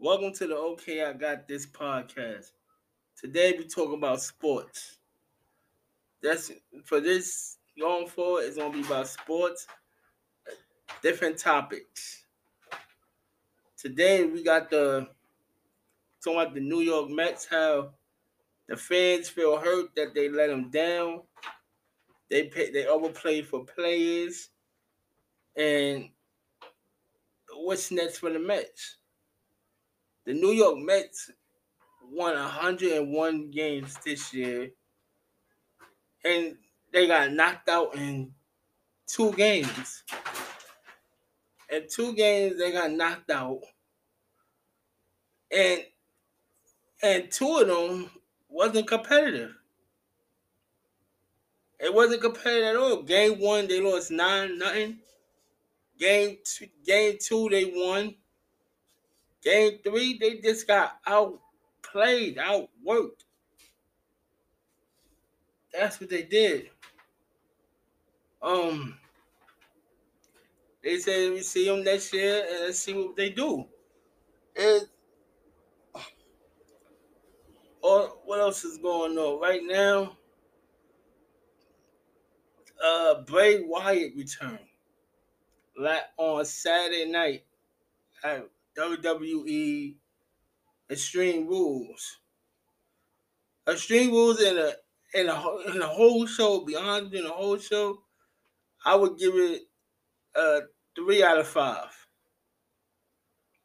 Welcome to the OK I Got This podcast. Today we talk about sports. That's for this going forward, it's gonna be about sports, different topics. Today we got the talking about the New York Mets, how the fans feel hurt that they let them down. They pay, they overplayed for players, and what's next for the Mets? The New York Mets won 101 games this year, and they got knocked out in two games. In two games, they got knocked out, and and two of them wasn't competitive. It wasn't competitive at all. Game one, they lost nine nothing. Game two, game two, they won. Game three, they just got outplayed, outworked. That's what they did. Um, they said we see them next year and let's see what they do. And or what else is going on right now? Uh, Bray Wyatt returned on Saturday night at WWE Extreme Rules. Extreme Rules in a in a in a whole show beyond in a whole show, I would give it a three out of five.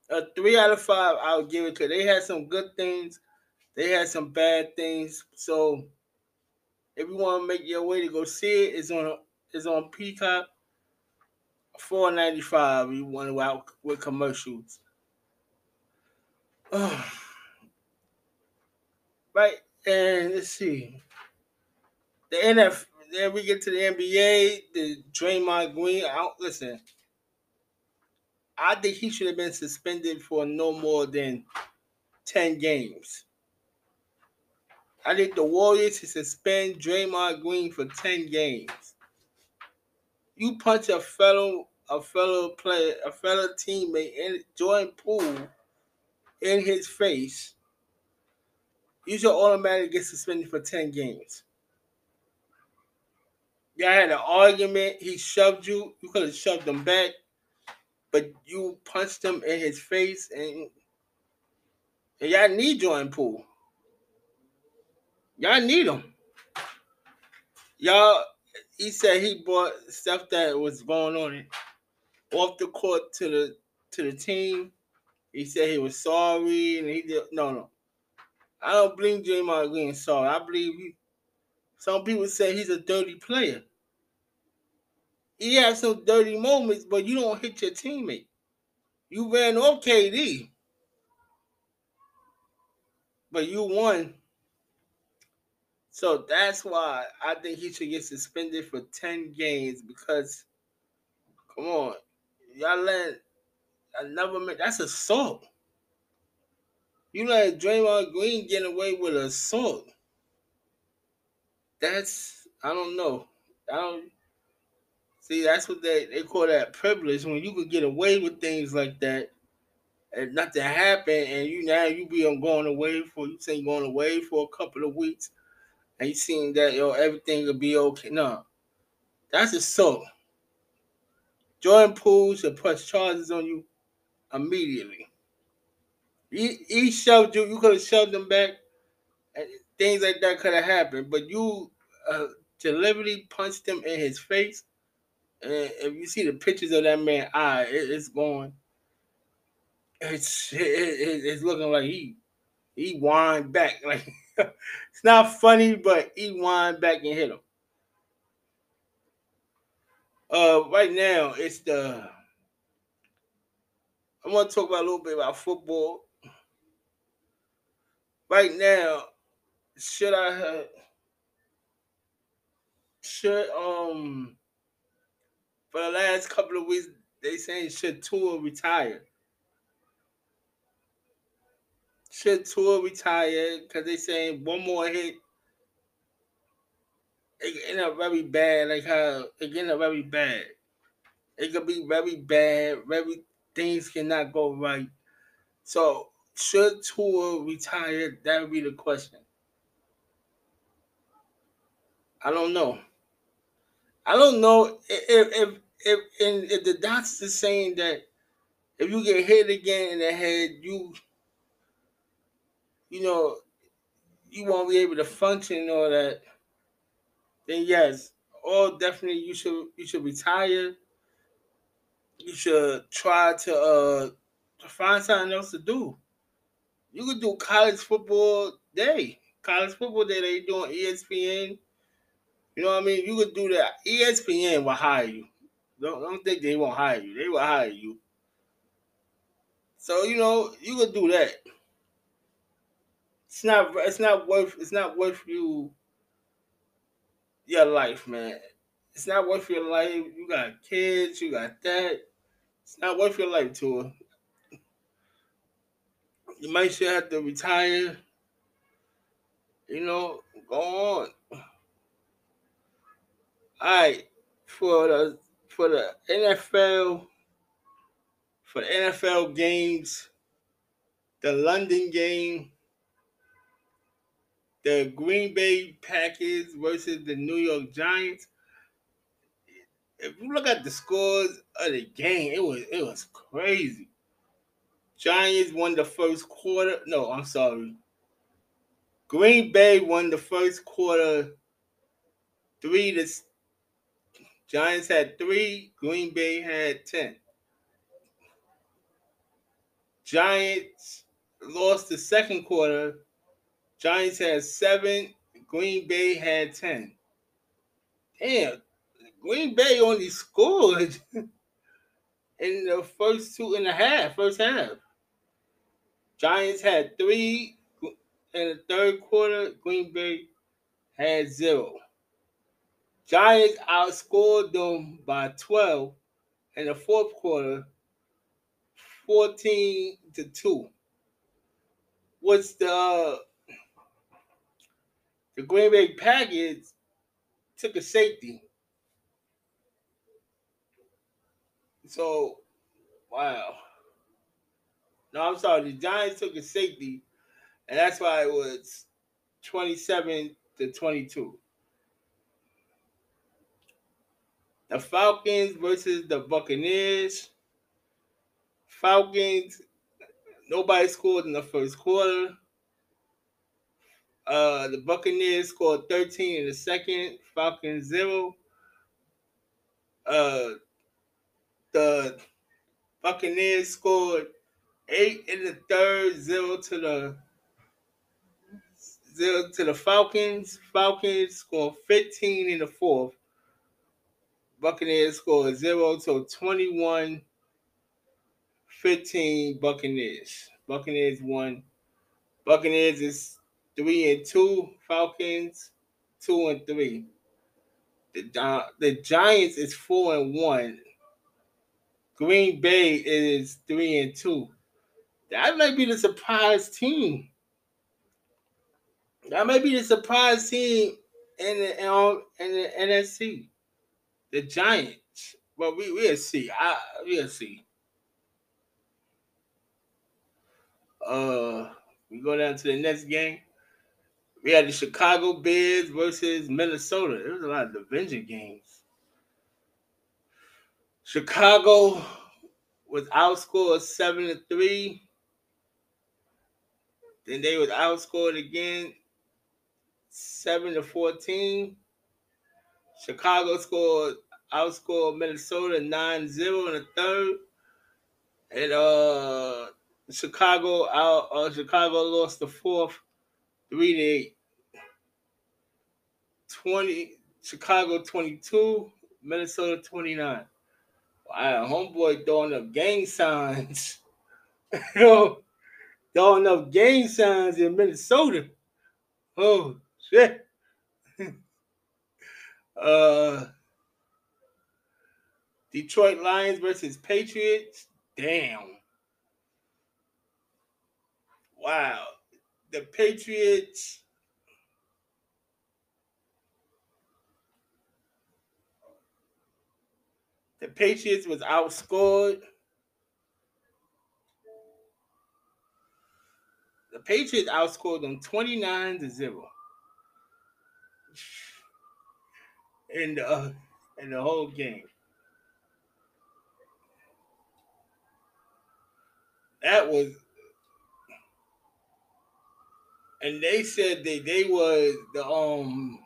A three out of five, I would give it because they had some good things, they had some bad things. So if you want to make your way to go see it, it's on it's on Peacock. Four ninety five. You want to out with commercials. Right, and let's see. The NFL. Then we get to the NBA. The Draymond Green. Out. Listen, I think he should have been suspended for no more than ten games. I think the Warriors should suspend Draymond Green for ten games. You punch a fellow, a fellow player, a fellow teammate, in Jordan Poole in his face, you should automatically get suspended for 10 games. Y'all had an argument, he shoved you, you could have shoved him back, but you punched him in his face, and, and y'all need Jordan Poole. Y'all need him. Y'all, he said he brought stuff that was going on off the court to the to the team he said he was sorry and he did no no. I don't believe Draymond Green sorry. I believe he some people say he's a dirty player. He has some dirty moments, but you don't hit your teammate. You ran off KD. But you won. So that's why I think he should get suspended for 10 games because come on. Y'all let another man. That's assault. You let Draymond Green get away with assault. That's I don't know. I don't see. That's what they they call that privilege when you could get away with things like that and nothing happened, and you now you be on going away for you say going away for a couple of weeks, and you seeing that yo everything will be okay. No, that's assault. Jordan Poole should press charges on you immediately. He, shoved you. You could have shoved him back, and things like that could have happened. But you uh, deliberately punched him in his face. And if you see the pictures of that man eye, it, it's going. It's it, it, it's looking like he he whined back. Like it's not funny, but he whined back and hit him. Uh, right now it's the I want to talk about a little bit about football. Right now, should I have should um for the last couple of weeks they saying should Tua retire? Should Tua retire? Because they saying one more hit. It end up very bad, like how it end up very bad. It could be very bad, very things cannot go right. So should Tua retire? That would be the question. I don't know. I don't know if if if, if, if the doctor is saying that if you get hit again in the head, you you know you won't be able to function and all that. Then yes, all definitely you should you should retire. You should try to uh find something else to do. You could do college football day. College football day they doing ESPN. You know what I mean? You could do that. ESPN will hire you. Don't, don't think they won't hire you. They will hire you. So you know you could do that. It's not. It's not worth. It's not worth you. Your life, man. It's not worth your life. You got kids. You got that. It's not worth your life, Tua. You might still have to retire. You know, go on. All right, for the for the NFL for the NFL games, the London game, the Green Bay Packers versus the New York Giants. If you look at the scores of the game, it was it was crazy. Giants won the first quarter. No, I'm sorry. Green Bay won the first quarter. Three to Giants had three. Green Bay had ten. Giants lost the second quarter. Giants had seven. Green Bay had ten. Damn, Green Bay only scored in the first two and a half, first half. Giants had three in the third quarter. Green Bay had zero. Giants outscored them by 12 in the fourth quarter, 14 to 2. What's the uh, the Green Bay Packers took a safety. So wow. No, I'm sorry. The Giants took a safety, and that's why it was 27 to 22. The Falcons versus the Buccaneers. Falcons, nobody scored in the first quarter. Uh, the Buccaneers scored 13 in the second, Falcons zero. Uh, the Buccaneers scored eight in the third, zero to the zero to the Falcons. Falcons scored 15 in the fourth. Buccaneers scored zero to 21 15 Buccaneers. Buccaneers won. Buccaneers is three and two. Falcons two and three. The the Giants is four and one. Green Bay is three and two. That might be the surprise team. That might be the surprise team in the in the NFC. The Giants. Well, we we'll see. I we'll see. Uh, we go down to the next game. We had the Chicago Bears versus Minnesota. There was a lot of division games. Chicago was outscored seven to three. Then they was outscored again seven to fourteen. Chicago scored outscored Minnesota 9-0 in the third. And uh Chicago out uh, Chicago lost the fourth, three to eight. Twenty Chicago twenty two, Minnesota twenty nine. Wow, homeboy throwing up gang signs. you know, throwing up gang signs in Minnesota. Oh shit. uh Detroit Lions versus Patriots. Damn. Wow. The Patriots. The Patriots was outscored the Patriots outscored them 29 to 0. In the uh, in the whole game. That was and they said that they was the um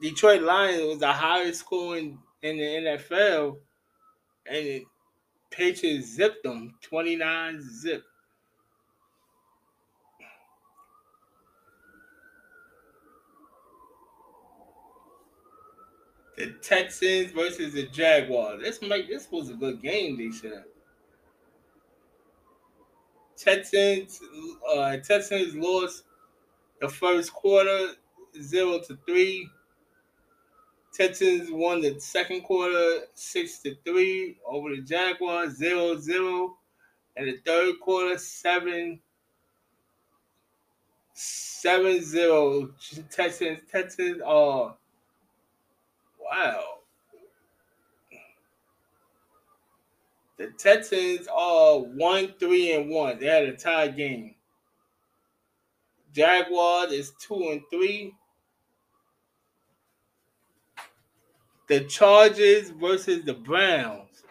Detroit Lions was the highest scoring in the NFL, and the Patriots zipped them 29 zip. The Texans versus the Jaguars. This might this was a good game, they said. Texans uh Texans lost the first quarter zero to three. Texans won the second quarter six to three over the Jaguars, zero zero. And the third quarter seven seven zero. Texans Texans uh wow. The Texans are one, three, and one. They had a tie game. Jaguars is two and three. The Chargers versus the Browns.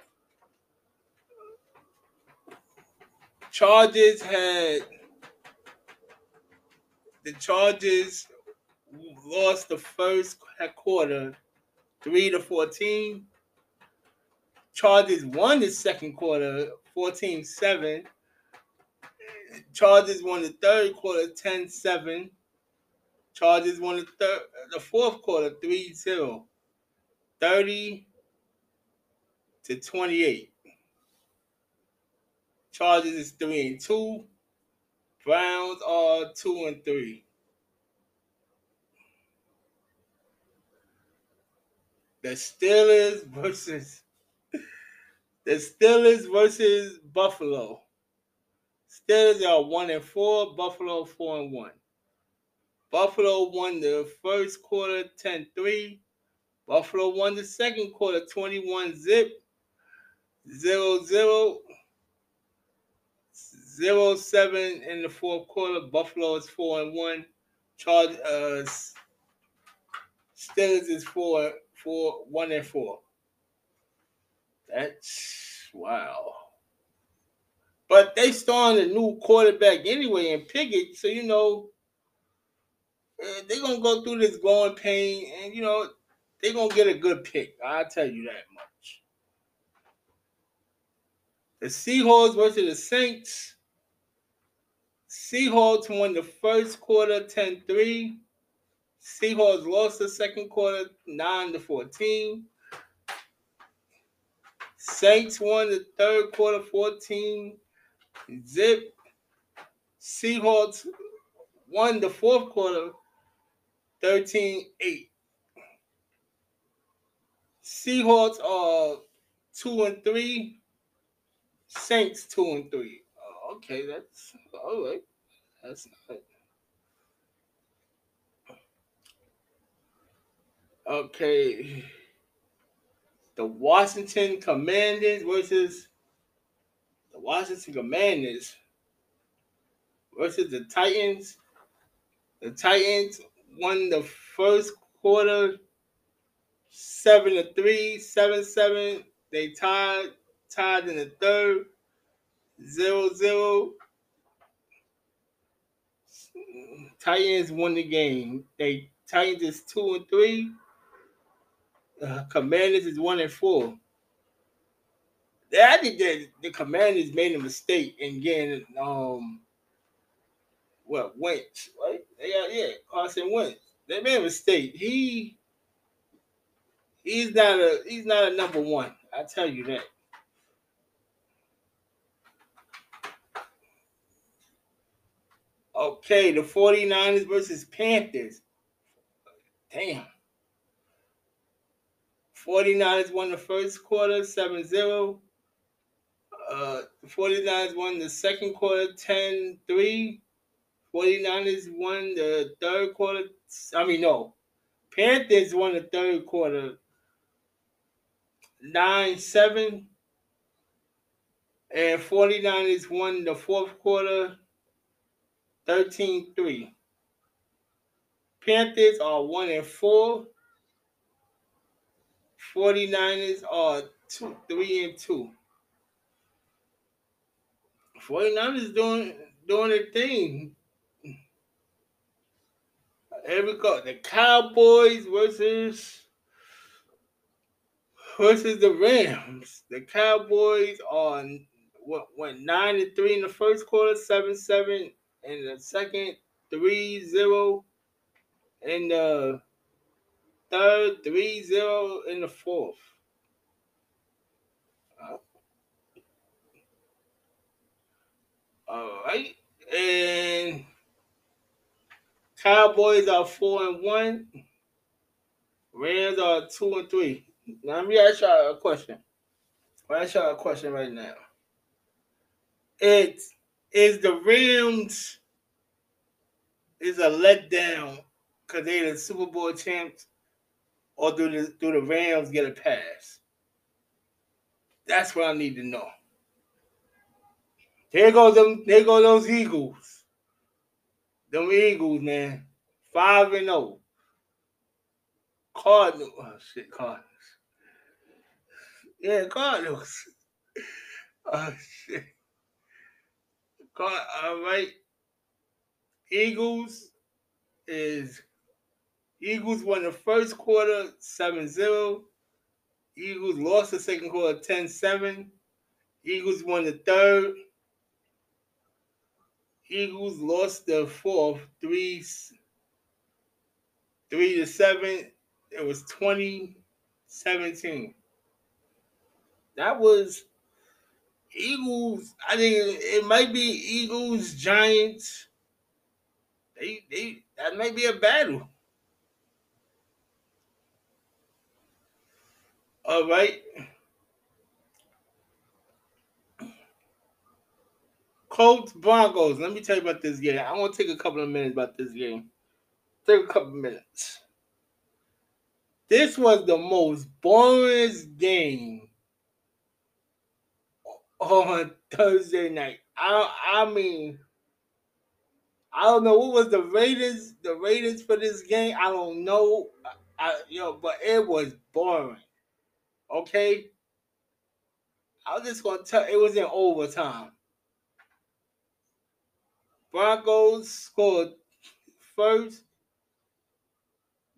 Chargers had the Chargers lost the first quarter, three to fourteen. Chargers won the second quarter 14 7. Chargers won the third quarter 10 7. Chargers won the third the fourth quarter 3 0. 30 to 28. Chargers is 3 and 2. Browns are 2 and 3. The Steelers versus the Steelers versus Buffalo. Steelers are one and four. Buffalo four and one. Buffalo won the first quarter 10-3. Buffalo won the second quarter 21 zip. 0 0 0 7 in the fourth quarter. Buffalo is 4 and 1. Charge uh Steelers is 4 4 1 and 4. That's wow. But they starting a new quarterback anyway in Pickett, so you know uh, they're gonna go through this growing pain, and you know they're gonna get a good pick. I'll tell you that much. The Seahawks versus the Saints. Seahawks won the first quarter 10-3. Seahawks lost the second quarter 9 to 14. Saints won the third quarter 14 zip. Seahawks won the fourth quarter 13 8. Seahawks are 2 and 3. Saints 2 and 3. Oh, okay, that's all right. That's not. Okay the Washington Commanders versus the Washington Commanders versus the Titans. The Titans won the first quarter seven to three, seven seven. They tied tied in the third, zero zero. Titans won the game. They Titans is two and three uh, Commanders is one and four. I think that the Commanders made a mistake in getting um what Wentz, right? Yeah, yeah, Carson Wentz. They made a mistake. He he's not a he's not a number one. I tell you that. Okay, the 49ers versus Panthers. Damn. 49ers won the first quarter 7 0. Uh, the 49ers won the second quarter 10 3. 49ers won the third quarter. I mean, no. Panthers won the third quarter 9 7. And 49ers won the fourth quarter 13 3. Panthers are 1 and 4. 49ers are two, 3 and 2. 49ers doing doing their thing. Here we go. The Cowboys versus versus the Rams. The Cowboys are what went nine and three in the first quarter, seven seven in the second, three zero in the third, three zero in the fourth. Uh, all right, and Cowboys are four and one. Rams are two and three. Let me ask y'all a question. I'll ask y'all a question right now. It is the Rams is a letdown because they're the Super Bowl champs, or do the do the Rams get a pass? That's what I need to know. There go them. There go those Eagles. Them Eagles, man. Five and zero. Cardinal. Oh shit, Cardinals. Yeah, Cardinals. Oh shit. Card, all right. Eagles is Eagles won the first quarter 7-0. Eagles lost the second quarter 10-7. Eagles won the third. Eagles lost the fourth, three, three to seven. It was 2017. That was Eagles. I think it might be Eagles, Giants. They, they that might be a battle. All right. Colts Broncos. Let me tell you about this game. I want to take a couple of minutes about this game. Take a couple of minutes. This was the most boring game on Thursday night. I I mean, I don't know what was the ratings the ratings for this game. I don't know. I you know, but it was boring. Okay. I was just gonna tell it was in overtime. Broncos scored first.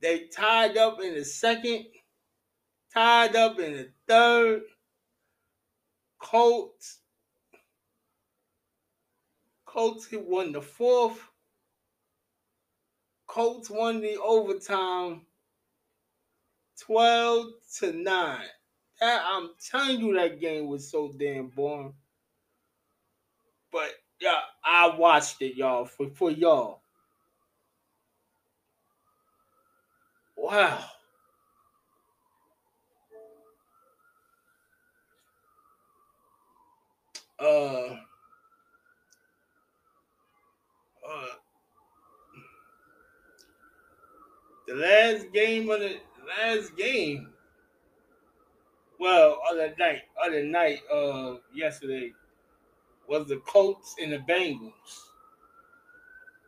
They tied up in the second, tied up in the third. Colts. Colts won the fourth. Colts won the overtime 12 to 9. That, I'm telling you that game was so damn boring. But yeah, I watched it, y'all, for, for y'all. Wow. Uh, uh, the last game of the last game. Well, other night, other night, uh, yesterday was the Colts and the Bengals.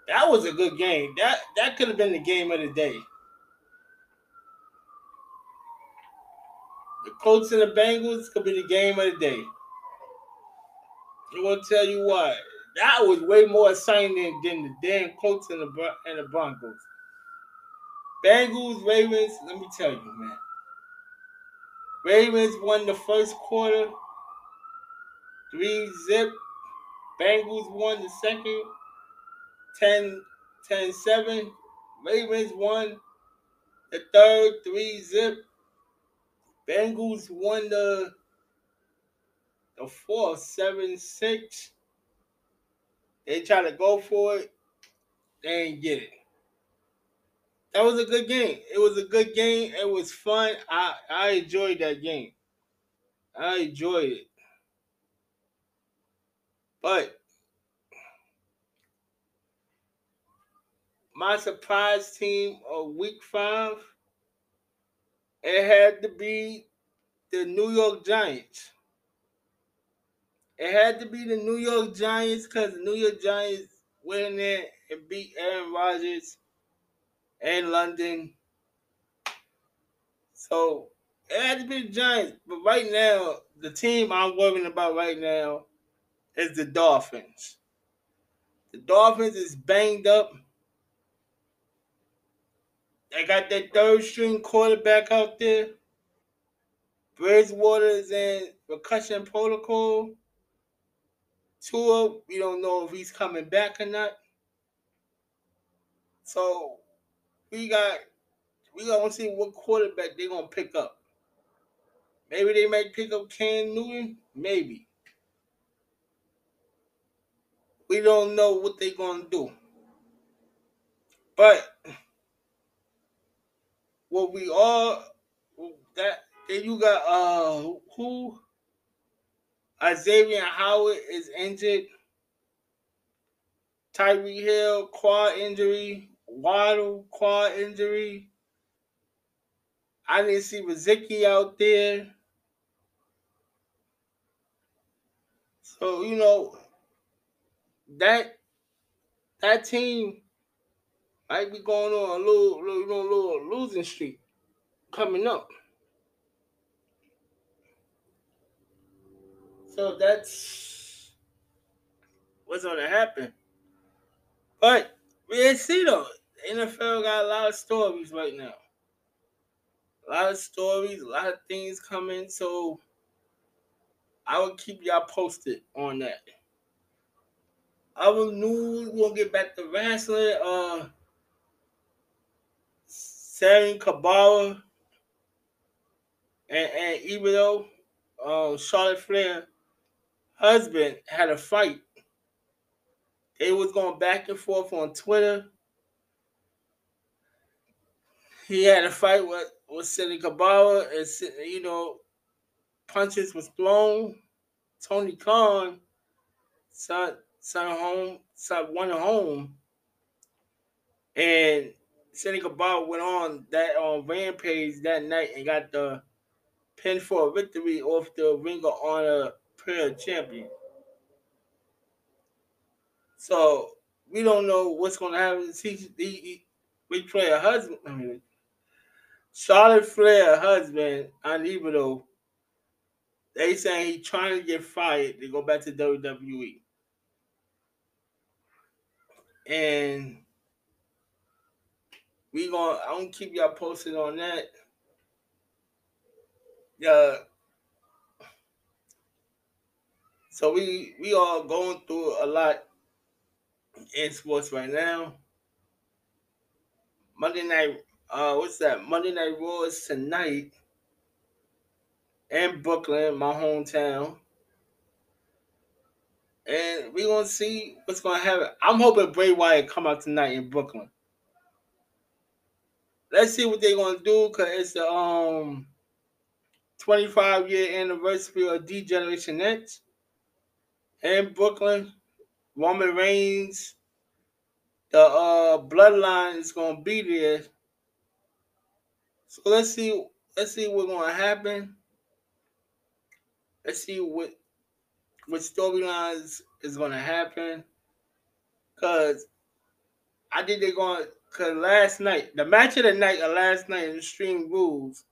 That was a good game. That that could have been the game of the day. The Colts and the Bengals could be the game of the day. I'm gonna tell you what. That was way more exciting than, the damn Colts and the and the Broncos. Bengals, Ravens. Let me tell you, man. Ravens won the first quarter, three zip. Bengals won the second, 10, 10 7. Ravens won the third, 3 zip. Bengals won the the fourth, 7 6. They tried to go for it, they ain't get it. That was a good game. It was a good game. It was fun. I, I enjoyed that game. I enjoyed it. But my surprise team of week five, it had to be the New York Giants. It had to be the New York Giants because the New York Giants went in there and beat Aaron Rodgers and London. So it had to be the Giants. But right now, the team I'm worrying about right now is the Dolphins. The Dolphins is banged up. They got that third string quarterback out there. Bridgewater is in concussion protocol. Tua, we don't know if he's coming back or not. So we got we gonna see what quarterback they're gonna pick up. Maybe they might pick up Cam Newton. Maybe. We don't know what they're gonna do. But what we all that then you got uh who Xavier Howard is injured. Tyreek Hill quad injury. Waddle quad injury. I didn't see Riziki out there. So you know that that team might be going on a little, little, you know, a little losing streak coming up. So that's what's gonna happen. But we ain't see though, the NFL got a lot of stories right now. A lot of stories, a lot of things coming. So I will keep y'all posted on that. Other news, we'll get back to wrestling. Uh Sammy Guevara and, and even though uh, Charlotte Flair husband had a fight. They was going back and forth on Twitter. He had a fight with with Guevara, and you know, punches was thrown. Tony Khan, son, son home, son won home, and Cindy Guevara went on that on Rampage that night and got the pin for a victory off the Ring of Honor prayer champion. So we don't know what's going to happen. He, he, we play a husband. I mean, Charlotte Flair husband, Anibado, they saying he's trying to get fired to go back to WWE. And we gonna I'm gonna keep y'all posted on that. Yeah, So we we are going through a lot in sports right now. Monday night, uh, what's that? Monday Night Raw is tonight in Brooklyn, my hometown. And we're gonna see what's gonna happen. I'm hoping Bray Wyatt come out tonight in Brooklyn. Let's see what they're gonna do because it's the um 25 year anniversary of D Generation X in Brooklyn. Roman Reigns, the uh, bloodline is gonna be there. So let's see. Let's see what's gonna happen. Let's see what what storylines is gonna happen. Cause I think they're gonna Cause last night, the match of the night of last night in the Extreme Rules,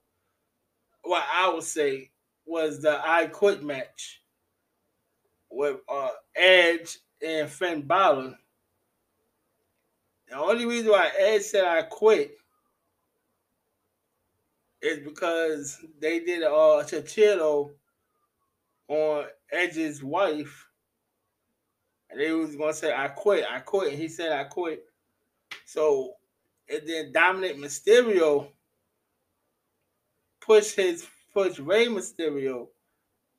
what I would say was the I Quit match with uh, Edge and Finn Balor. The only reason why Edge said I quit is because they did a uh, Chachito on Edge's wife. And they was gonna say I quit, I quit. He said I quit. So and then Dominik Mysterio pushed his pushed Rey Mysterio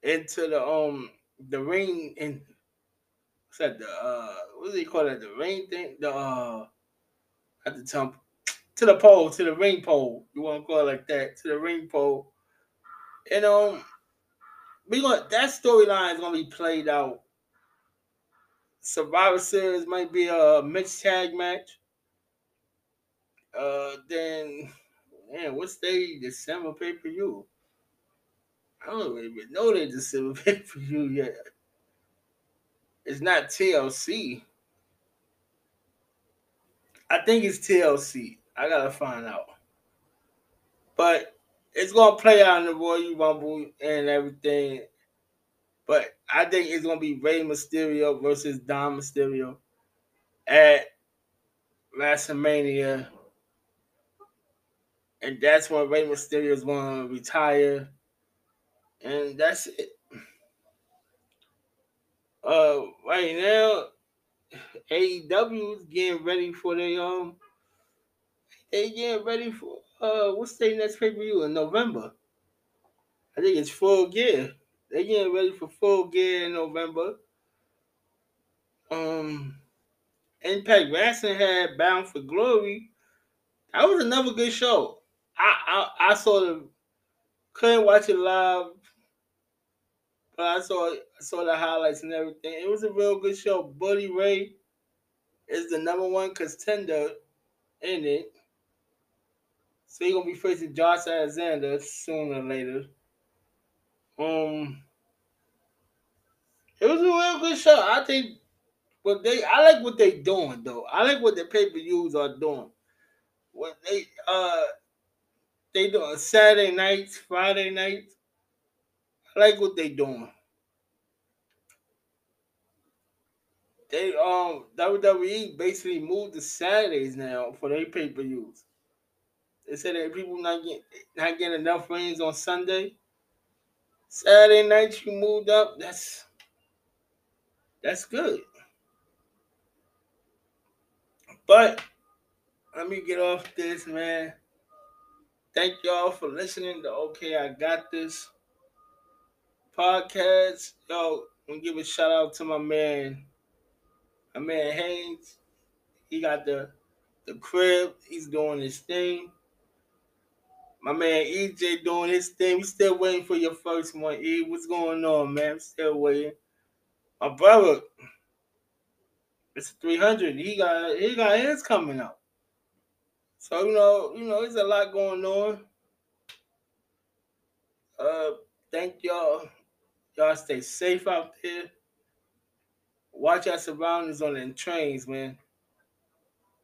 into the um the ring and said the uh what do they call it? The ring thing? The uh at the top to the pole, to the ring pole. You want to call it like that, to the ring pole. And um we going that storyline is gonna be played out. Survivor Series might be a mixed tag match. Uh then man, what's the December pay-per-view? I don't even know they December pay-per-view yet. It's not TLC. I think it's TLC. I gotta find out. But it's gonna play out in the Royal Rumble and everything. But I think it's gonna be Rey Mysterio versus Dom Mysterio at WrestleMania. And that's when Rey Mysterio is gonna retire. And that's it. Uh right now, AEW is getting ready for their um they getting ready for uh what's their next pay per view in November? I think it's full gear. They getting ready for full gear in November. Um, Impact Wrestling had Bound for Glory. That was another good show. I I, I saw the couldn't watch it live, but I saw saw the highlights and everything. It was a real good show. Bully Ray is the number one contender in it. So he's gonna be facing Josh Alexander sooner or later. Um, it was a real good show. I think what they I like what they doing though. I like what the pay per views are doing. What they uh they doing Saturday nights, Friday nights. I like what they doing. They um WWE basically moved to Saturdays now for their pay per views. They said that people not get not getting enough ratings on Sunday. Saturday night you moved up. That's that's good. But let me get off this, man. Thank y'all for listening to Okay, I Got This podcast. Yo, I'm gonna give a shout out to my man, my man Haynes. He got the the crib. He's doing his thing. My man EJ doing his thing. We still waiting for your first one. E, what's going on, man? Still waiting. My brother, it's 300. He got he got his coming up. So you know, you know, there's a lot going on. Uh, thank y'all. Y'all stay safe out there. Watch your surroundings on the trains, man. I'm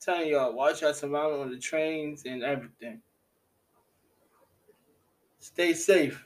telling y'all, watch your surroundings on the trains and everything. Stay safe.